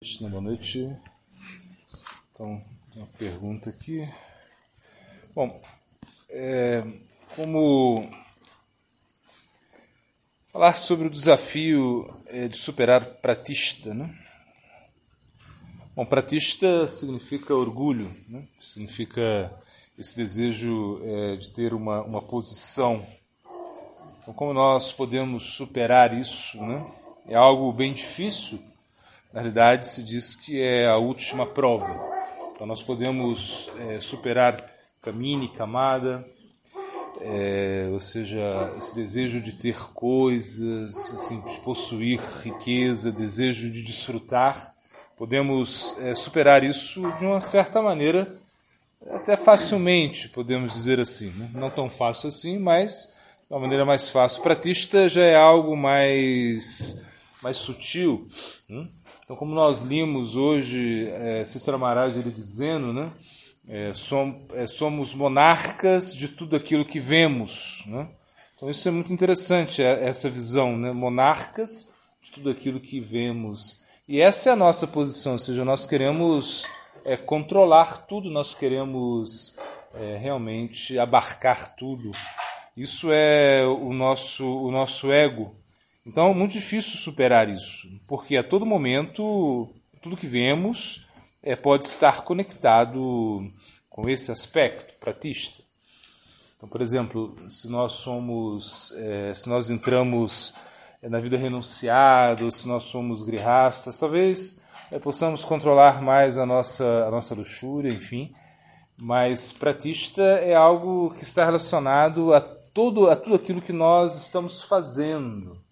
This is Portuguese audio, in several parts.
Cristina, boa noite. Então, uma pergunta aqui. Bom, é, como falar sobre o desafio é, de superar pratista, né? Bom, pratista significa orgulho, né? significa esse desejo é, de ter uma, uma posição. Então, como nós podemos superar isso, né? É algo bem difícil, na realidade, se diz que é a última prova. Então, nós podemos é, superar caminho, camada, é, ou seja, esse desejo de ter coisas, assim, de possuir riqueza, desejo de desfrutar. Podemos é, superar isso de uma certa maneira, até facilmente, podemos dizer assim. Né? Não tão fácil assim, mas de uma maneira mais fácil. Pratista já é algo mais, mais sutil. Hum? Então, como nós limos hoje é, Cícero Amaral ele dizendo, né, é, som, é, somos monarcas de tudo aquilo que vemos. Né? Então, isso é muito interessante, é, essa visão, né? monarcas de tudo aquilo que vemos. E essa é a nossa posição, ou seja, nós queremos é, controlar tudo, nós queremos é, realmente abarcar tudo. Isso é o nosso, o nosso ego. Então é muito difícil superar isso, porque a todo momento tudo que vemos é, pode estar conectado com esse aspecto pratista. Então, por exemplo, se nós somos, é, se nós entramos é, na vida renunciada, se nós somos grihastas, talvez é, possamos controlar mais a nossa, a nossa luxúria, enfim. Mas pratista é algo que está relacionado a todo, a tudo aquilo que nós estamos fazendo.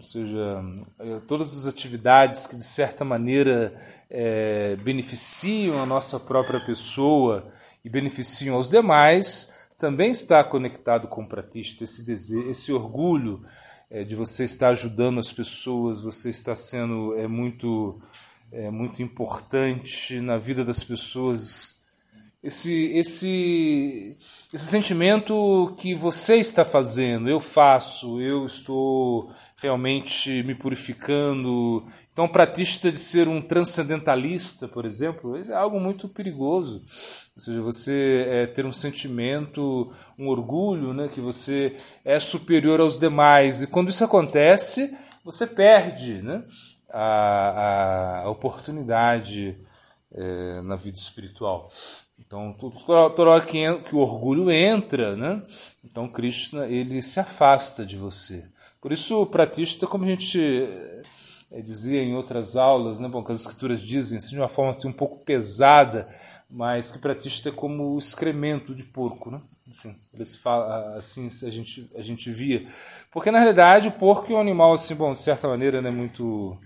Ou seja, eh, todas as atividades que de certa maneira é, beneficiam a nossa própria pessoa e beneficiam aos demais, também está conectado com o pratista, esse desejo, esse orgulho é, de você estar ajudando as pessoas, você está sendo é, muito, é, muito importante na vida das pessoas esse, esse, esse sentimento que você está fazendo, eu faço, eu estou realmente me purificando. Então, o pratista de ser um transcendentalista, por exemplo, é algo muito perigoso. Ou seja, você é, ter um sentimento, um orgulho, né, que você é superior aos demais. E quando isso acontece, você perde né, a, a oportunidade é, na vida espiritual. Então, toda que, o orgulho entra, né? então Krishna ele se afasta de você. Por isso, o pratista, como a gente é, dizia em outras aulas, né? Bom, que as escrituras dizem assim, de uma forma assim, um pouco pesada, mas que o pratista é como o excremento de porco. Né? Assim, eles falam, assim a gente, a gente via. Porque, na realidade, o porco é um animal, assim, bom, de certa maneira, né, muito,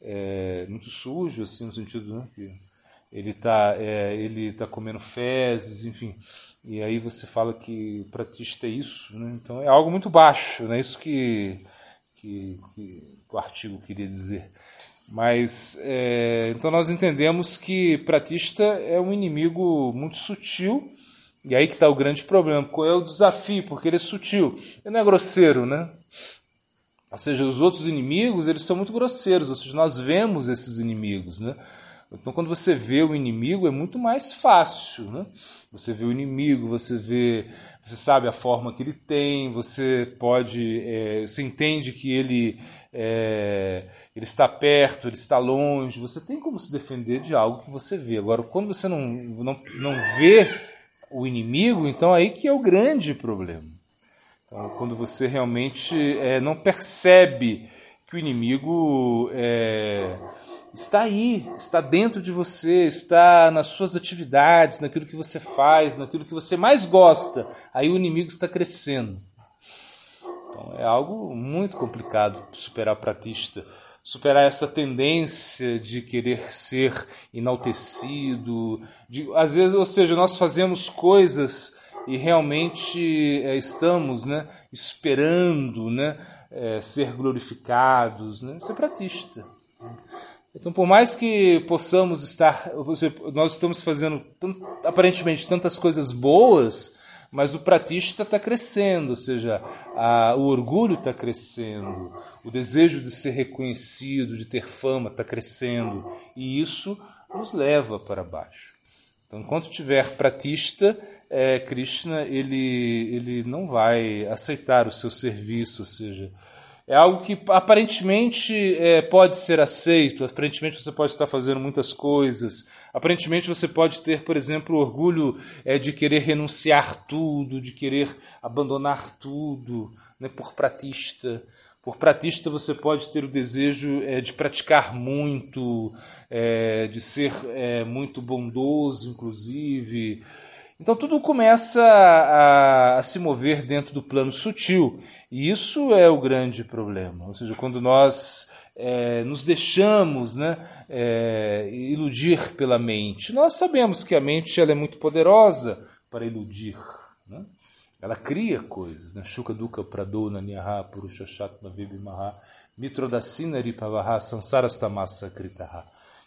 é, muito sujo, assim, no sentido né, que ele está é, ele tá comendo fezes, enfim. E aí você fala que para pratista é isso, né? então é algo muito baixo, né? isso que, que, que o artigo queria dizer. Mas é, então nós entendemos que pratista é um inimigo muito sutil, e aí que está o grande problema. Qual é o desafio? Porque ele é sutil, ele não é grosseiro, né? Ou seja, os outros inimigos eles são muito grosseiros, ou seja, nós vemos esses inimigos, né? Então, quando você vê o inimigo, é muito mais fácil. Né? Você vê o inimigo, você vê, você sabe a forma que ele tem, você pode, é, você entende que ele, é, ele está perto, ele está longe. Você tem como se defender de algo que você vê. Agora, quando você não, não, não vê o inimigo, então aí que é o grande problema. Então, quando você realmente é, não percebe que o inimigo é, está aí, está dentro de você, está nas suas atividades, naquilo que você faz, naquilo que você mais gosta. Aí o inimigo está crescendo. Então é algo muito complicado superar o pratista, superar essa tendência de querer ser enaltecido, de, às vezes, ou seja, nós fazemos coisas e realmente é, estamos, né, esperando, né, é, ser glorificados, né? Isso é pratista. Então, por mais que possamos estar, nós estamos fazendo aparentemente tantas coisas boas, mas o pratista está crescendo, ou seja, a, o orgulho está crescendo, o desejo de ser reconhecido, de ter fama está crescendo, e isso nos leva para baixo. Então, enquanto tiver pratista, é, Krishna ele, ele não vai aceitar o seu serviço, ou seja, é algo que aparentemente é, pode ser aceito, aparentemente você pode estar fazendo muitas coisas, aparentemente você pode ter, por exemplo, orgulho é, de querer renunciar tudo, de querer abandonar tudo, né, por pratista. Por pratista você pode ter o desejo é, de praticar muito, é, de ser é, muito bondoso, inclusive. Então tudo começa a, a, se mover dentro do plano sutil. E isso é o grande problema. Ou seja, quando nós é, nos deixamos né, é, iludir pela mente, nós sabemos que a mente ela é muito poderosa para iludir. Né? Ela cria coisas. Né? Shuka Dukkha Pradona Nyaha Purushashatma Vibhimaha Mitrodasina Ripavaha Sansarastamasa Kritaha.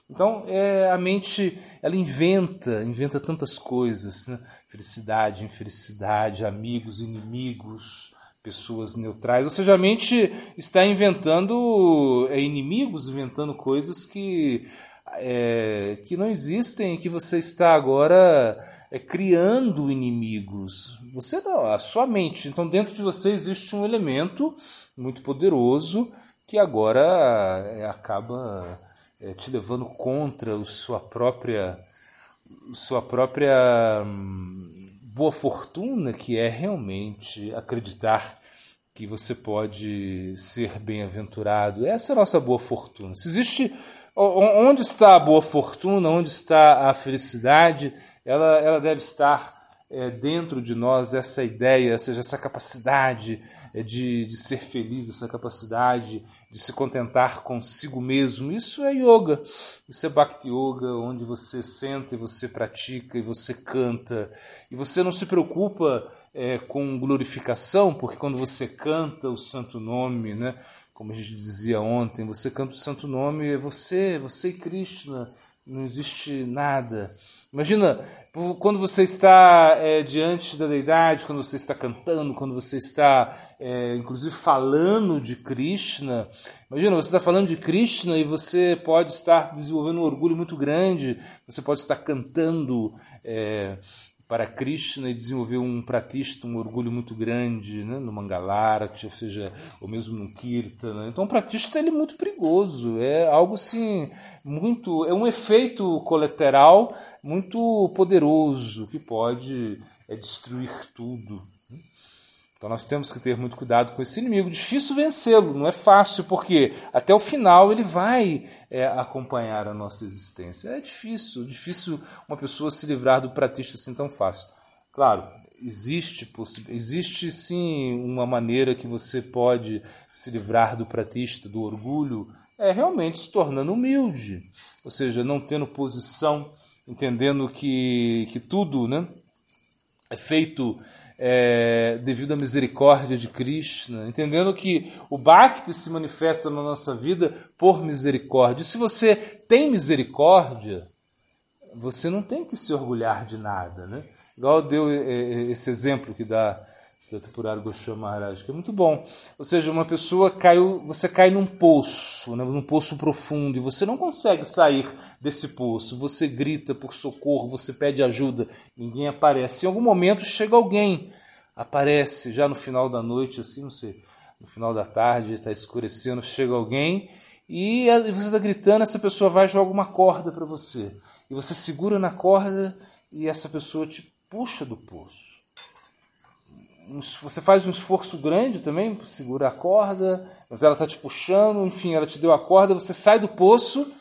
Então, é, a mente, ela inventa, inventa tantas coisas, né? felicidade, infelicidade, amigos, inimigos, pessoas neutrais. Ou seja, a mente está inventando é, inimigos, inventando coisas que, é, que não existem, que você está agora é, criando inimigos. Você não, a sua mente. Então, dentro de você existe um elemento muito poderoso que agora é, acaba te levando contra sua própria sua própria hum, boa fortuna, que é realmente acreditar que você pode ser bem-aventurado. Essa é a nossa boa fortuna. Se existe onde está a boa fortuna, onde está a felicidade, ela, ela deve estar é, dentro de nós essa ideia, ou seja, essa capacidade de, de ser feliz, essa capacidade de se contentar consigo mesmo. Isso é yoga, isso é bhakti yoga, onde você senta e você pratica e você canta e você não se preocupa é, com glorificação, porque quando você canta o santo nome, né, como a gente dizia ontem, você canta o santo nome, é você, você e Krishna, não existe nada. Imagina quando você está é, diante da deidade, quando você está cantando, quando você está, é, inclusive, falando de Krishna. Imagina, você está falando de Krishna e você pode estar desenvolvendo um orgulho muito grande, você pode estar cantando. É, para Krishna e desenvolveu um pratista, um orgulho muito grande né, no Mangalarati, ou seja, ou mesmo no Kirtana. Então o pratista ele é muito perigoso, é algo assim, muito, é um efeito colateral muito poderoso que pode é, destruir tudo. Então nós temos que ter muito cuidado com esse inimigo. Difícil vencê-lo, não é fácil, porque até o final ele vai é, acompanhar a nossa existência. É difícil, difícil uma pessoa se livrar do pratista assim tão fácil. Claro, existe, existe sim uma maneira que você pode se livrar do pratista, do orgulho, é realmente se tornando humilde, ou seja, não tendo posição, entendendo que, que tudo né, feito é, devido à misericórdia de Krishna, entendendo que o Bhakti se manifesta na nossa vida por misericórdia. Se você tem misericórdia, você não tem que se orgulhar de nada. Né? Igual deu é, é, esse exemplo que dá Siddhartha Maharaj, que é muito bom. Ou seja, uma pessoa caiu, você cai num poço, né, num poço profundo, e você não consegue sair desse poço. Você grita por socorro, você pede ajuda, ninguém aparece. Em algum momento chega alguém, aparece já no final da noite, assim, não sei, no final da tarde, está escurecendo, chega alguém e você está gritando, essa pessoa vai jogar uma corda para você. E você segura na corda e essa pessoa te puxa do poço você faz um esforço grande também para segurar a corda, mas ela está te puxando, enfim, ela te deu a corda, você sai do poço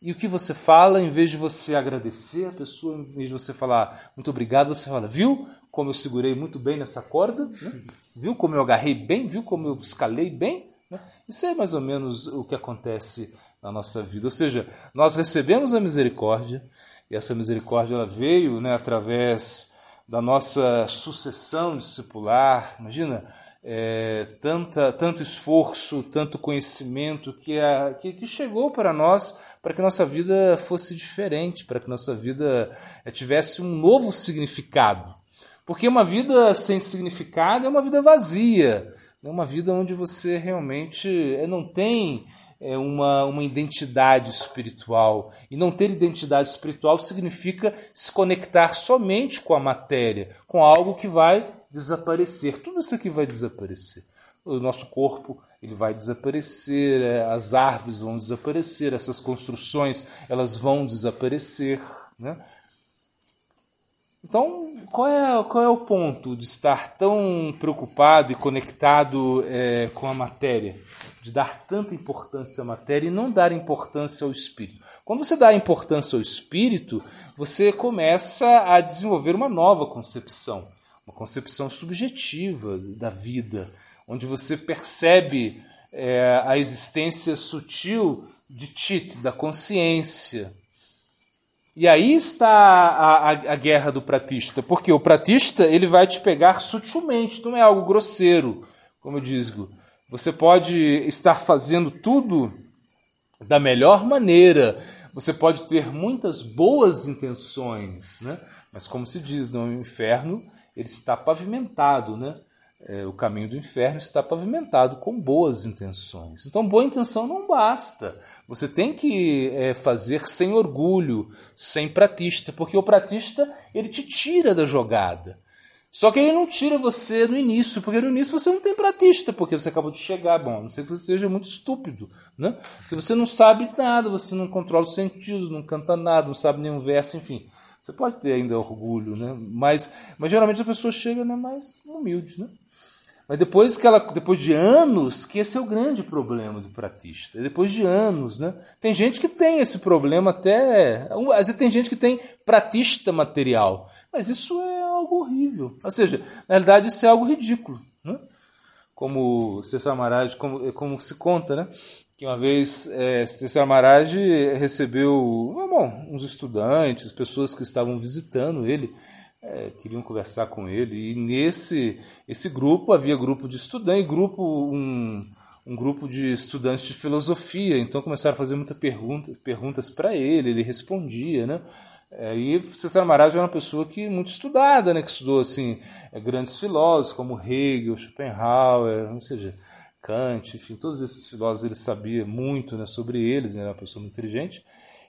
e o que você fala, em vez de você agradecer a pessoa, em vez de você falar muito obrigado, você fala, viu como eu segurei muito bem nessa corda? Né? Viu como eu agarrei bem? Viu como eu escalei bem? Né? Isso é mais ou menos o que acontece na nossa vida. Ou seja, nós recebemos a misericórdia e essa misericórdia ela veio né, através da nossa sucessão discipular. Imagina, é, tanta, tanto esforço, tanto conhecimento que, a, que, que, chegou para nós para que nossa vida fosse diferente, para que nossa vida é, tivesse um novo significado. Porque uma vida sem significado é uma vida vazia, é uma vida onde você realmente eh, não tem é, uma, uma identidade espiritual. E não ter identidade espiritual significa se conectar somente com a matéria, com algo que vai desaparecer. Tudo isso aqui vai desaparecer. O nosso corpo ele vai desaparecer, é, as árvores vão desaparecer, essas construções elas vão desaparecer. Né? Então, qual é, qual é o ponto de estar tão preocupado e conectado é, com a matéria? De dar tanta importância à matéria e não dar importância ao espírito. Quando você dá importância ao espírito, você começa a desenvolver uma nova concepção, uma concepção subjetiva da vida, onde você percebe é, a existência sutil de Tit, da consciência. E aí está a, a, a, guerra do pratista, porque o pratista ele vai te pegar sutilmente, não é algo grosseiro, como eu digo. Você pode estar fazendo tudo da melhor maneira, você pode ter muitas boas intenções, né? mas como se diz no inferno, ele está pavimentado, né? é, o caminho do inferno está pavimentado com boas intenções. Então, boa intenção não basta. Você tem que é, fazer sem orgulho, sem pratista, porque o pratista ele te tira da jogada. Só que ele não tira você no início, porque no início você não tem pratista, porque você acabou de chegar. Bom, a não ser que você seja muito estúpido, né? Porque você não sabe nada, você não controla os sentidos, não canta nada, não sabe nenhum verso, enfim. Você pode ter ainda orgulho, né? Mas, mas geralmente a pessoa chega né, mais humilde, né? Mas depois que ela, depois de anos, que esse é o grande problema do pratista. Depois de anos, né? Tem gente que tem esse problema até, às vezes tem gente que tem pratista material, mas isso é algo horrível. Ou seja, na realidade isso é algo ridículo, né? Como César Maharaj, como, como se conta, né? Que uma vez é, César Maharaj recebeu, bom, uns estudantes, pessoas que estavam visitando ele é, queriam conversar com ele. E nesse esse grupo havia grupo de estudantes, grupo um, um grupo de estudantes de filosofia. Então começaram a fazer muitas pergunta, perguntas para ele, ele respondia, né? É, e César Amaral era uma pessoa que muito estudada, né? Que estudou assim é, grandes filósofos como Hegel, Schopenhauer, ou seja, Kant, enfim, todos esses filósofos ele sabia muito né, sobre eles, né, era uma pessoa muito inteligente.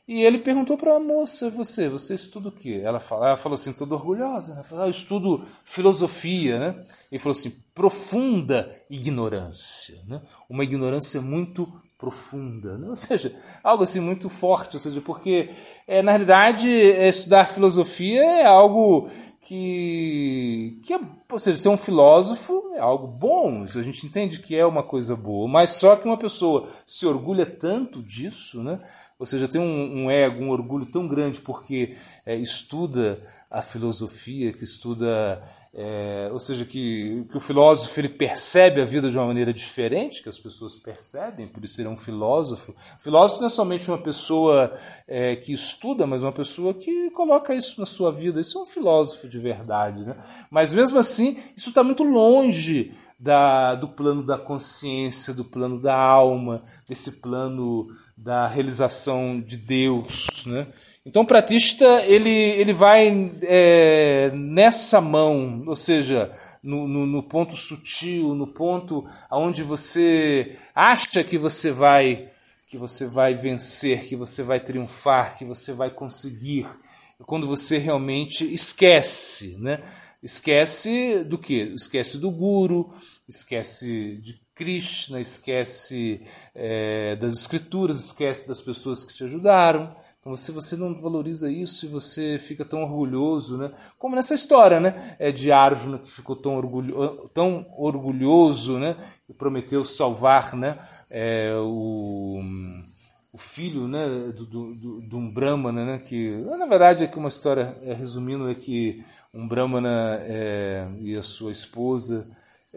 E ele perguntou para a moça: Você, você estuda o quê? Ela, fala, ela falou assim, toda orgulhosa: né? falou, ah, Eu estudo filosofia. Né? Ele falou assim: profunda ignorância. Né? Uma ignorância muito profunda. Né? Ou seja, algo assim muito forte. Ou seja, porque é, na realidade estudar filosofia é algo que, que é, ou seja, ser um filósofo é algo bom, isso a gente entende que é uma coisa boa, mas só que uma pessoa se orgulha tanto disso, né? Ou seja, tem um, um ego, um orgulho tão grande porque é, estuda a filosofia, que estuda, é, ou seja, que, que o filósofo ele percebe a vida de uma maneira diferente que as pessoas percebem, por isso ele um filósofo. O filósofo não é somente uma pessoa é, que estuda, mas uma pessoa que coloca isso na sua vida. Isso é um filósofo de verdade. Né? Mas mesmo assim, isso está muito longe da, do plano da consciência, do plano da alma, desse plano da realização de Deus. Né? Então o pratista ele, ele vai é, nessa mão, ou seja, no, no, no, ponto sutil, no ponto aonde você acha que você vai que você vai vencer, que você vai triunfar, que você vai conseguir, quando você realmente esquece, né? Esquece do que? Esquece do guru, esquece de Krishna, esquece é, das escrituras, esquece das pessoas que te ajudaram. Então, se você não valoriza isso e você fica tão orgulhoso, né? como nessa história né? é de Arjuna, que ficou tão, orgulho, tão orgulhoso né? e prometeu salvar né? É, o, o filho né? do, do, de um Brahmana, né? que na verdade é que uma história, é, resumindo, é que um Brahmana é, e a sua esposa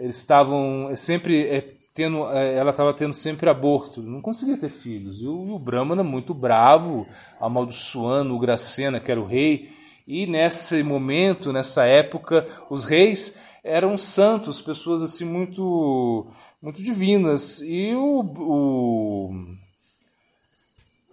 eles estavam é, sempre é, tendo, é, ela estava tendo sempre aborto, não conseguia ter filhos. E o, o Brahmana, muito bravo, amaldiçoando o Gracena, que era o rei, e nesse momento, nessa época, os reis eram santos, pessoas assim muito muito divinas. E o, o,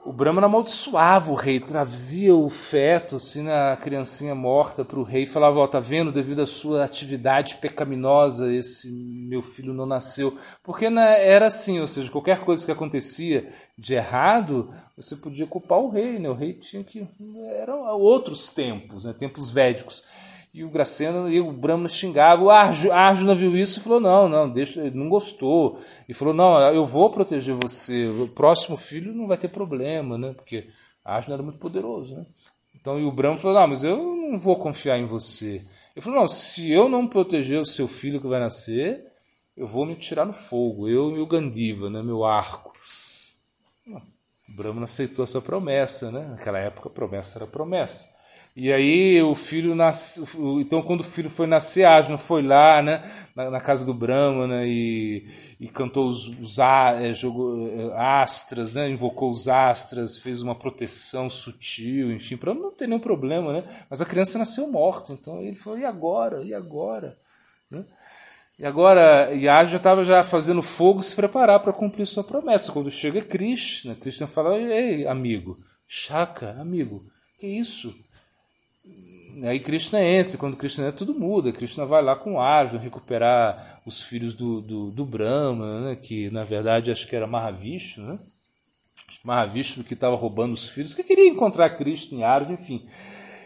o Brahman amaldiçoava o rei, trazia o feto, assim, na criancinha morta para o rei e falava, ó, oh, tá vendo, devido à sua atividade pecaminosa, esse meu filho não nasceu. Porque né, era assim, ou seja, qualquer coisa que acontecia de errado, você podia culpar o rei, né? O rei tinha que... Eram outros tempos, né? Tempos védicos. E o Graceno e o Brahma xingava. O Arjuna viu isso e falou: não, não, deixa, ele não gostou. E falou: não, eu vou proteger você. O próximo filho não vai ter problema, né? Porque Arjuna era muito poderoso, né? Então, e o Brahma falou: não, mas eu não vou confiar em você. Ele falou: não, se eu não proteger o seu filho que vai nascer, eu vou me tirar no fogo. Eu e o Gandiva, né? Meu arco. O Brahma aceitou essa promessa, né? Naquela época, promessa era promessa. E aí o filho nasce, então quando o filho foi nascer, Asno foi lá, né, na, na casa do Brahmana e, e cantou os, os é, jogou é, astras, né, invocou os astras, fez uma proteção sutil, enfim, para não ter nenhum problema, né? Mas a criança nasceu morta, então ele falou: "E agora? E agora?", né? E agora, Yaj já estava já fazendo fogo se preparar para cumprir sua promessa. Quando chega Krishna, Krishna fala: "Ei, amigo, Shaka, amigo, que isso?" Aí Krishna entra, quando Krishna entra, tudo muda. Krishna vai lá com Arjuna recuperar os filhos do, do, do Brahma, né? que na verdade acho que era Mahavishnu, né? Mahavishnu que estava roubando os filhos, que queria encontrar Krishna em Arjuna, enfim.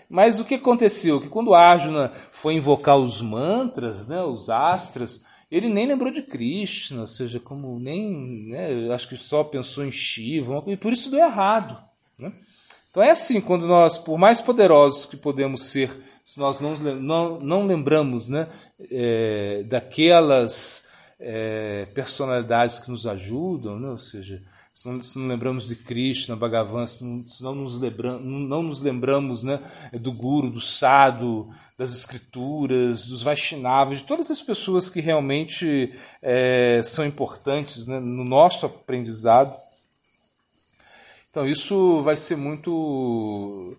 Mas o que aconteceu? Que quando Arjuna foi invocar os mantras, né, os astras, ele nem lembrou de Krishna, ou seja, como nem, né, acho que só pensou em Shiva, e por isso deu errado. Então é assim, quando nós, por mais poderosos que podemos ser, se nós não, não, não lembramos né, é, daquelas é, personalidades que nos ajudam, né, ou seja, se não, se não lembramos de Krishna, Bhagavan, se não, se não nos, lembra, não nos lembramos né, do Guru, do Sadhu, das Escrituras, dos Vaishnavas, de todas as pessoas que realmente é, são importantes né, no nosso aprendizado, então isso vai ser muito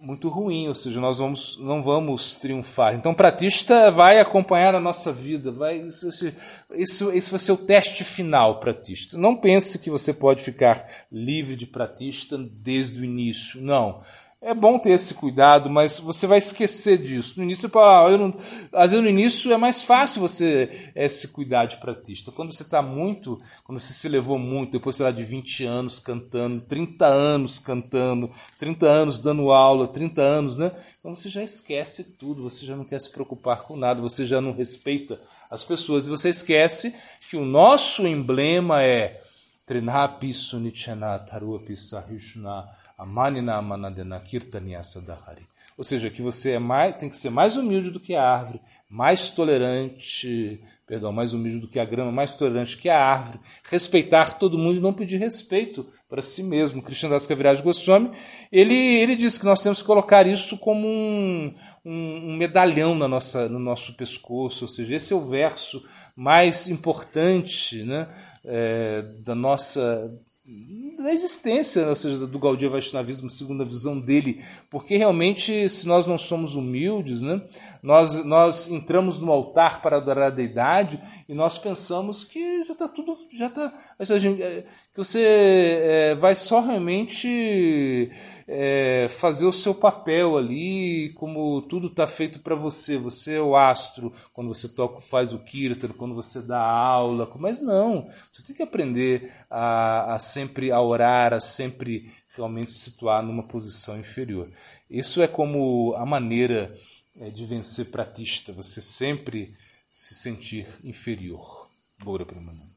muito ruim, ou seja, nós vamos, não vamos triunfar. Então, o pratista vai acompanhar a nossa vida, vai, isso, isso vai ser o teste final, pratista. Não pense que você pode ficar livre de pratista desde o início, não. É bom ter esse cuidado, mas você vai esquecer disso. No início, ah, eu não, às vezes no início é mais fácil você é, se cuidar de pratista. Quando você está muito, quando você se levou muito, depois sei lá, de 20 anos cantando, 30 anos cantando, 30 anos dando aula, 30 anos, né? Então você já esquece tudo, você já não quer se preocupar com nada, você já não respeita as pessoas e você esquece que o nosso emblema é Trinapi Sunichana Tarua Pisahishna Amanina Manadena Kirtaniya Sadahari. Ou seja, que você é mais, tem que ser mais humilde do que a árvore, mais tolerante, perdão, mais humilde do que a grama, mais tolerante que a árvore, respeitar todo mundo e não pedir respeito para si mesmo. Krishna Das Kaviraj Goswami, ele, ele diz que nós temos que colocar isso como um, um, um medalhão na nossa, no nosso pescoço, ou seja, esse é o verso mais importante né, é, da nossa da existência, ou seja, do Gaudiya Vaishnavismo, segundo a visão dele, porque realmente, se nós não somos humildes, né, nós, nós entramos no altar para adorar a deidade e nós pensamos que já está tudo, já está, é, que você é, vai só realmente é, fazer o seu papel ali, como tudo está feito para você. Você é o astro quando você toca, faz o kirtan, quando você dá aula. Mas não, você tem que aprender a, a sempre a orar, a sempre realmente se situar numa posição inferior. Isso é como a maneira é, de vencer pratista, você sempre se sentir inferior. Bora, Brahmananda.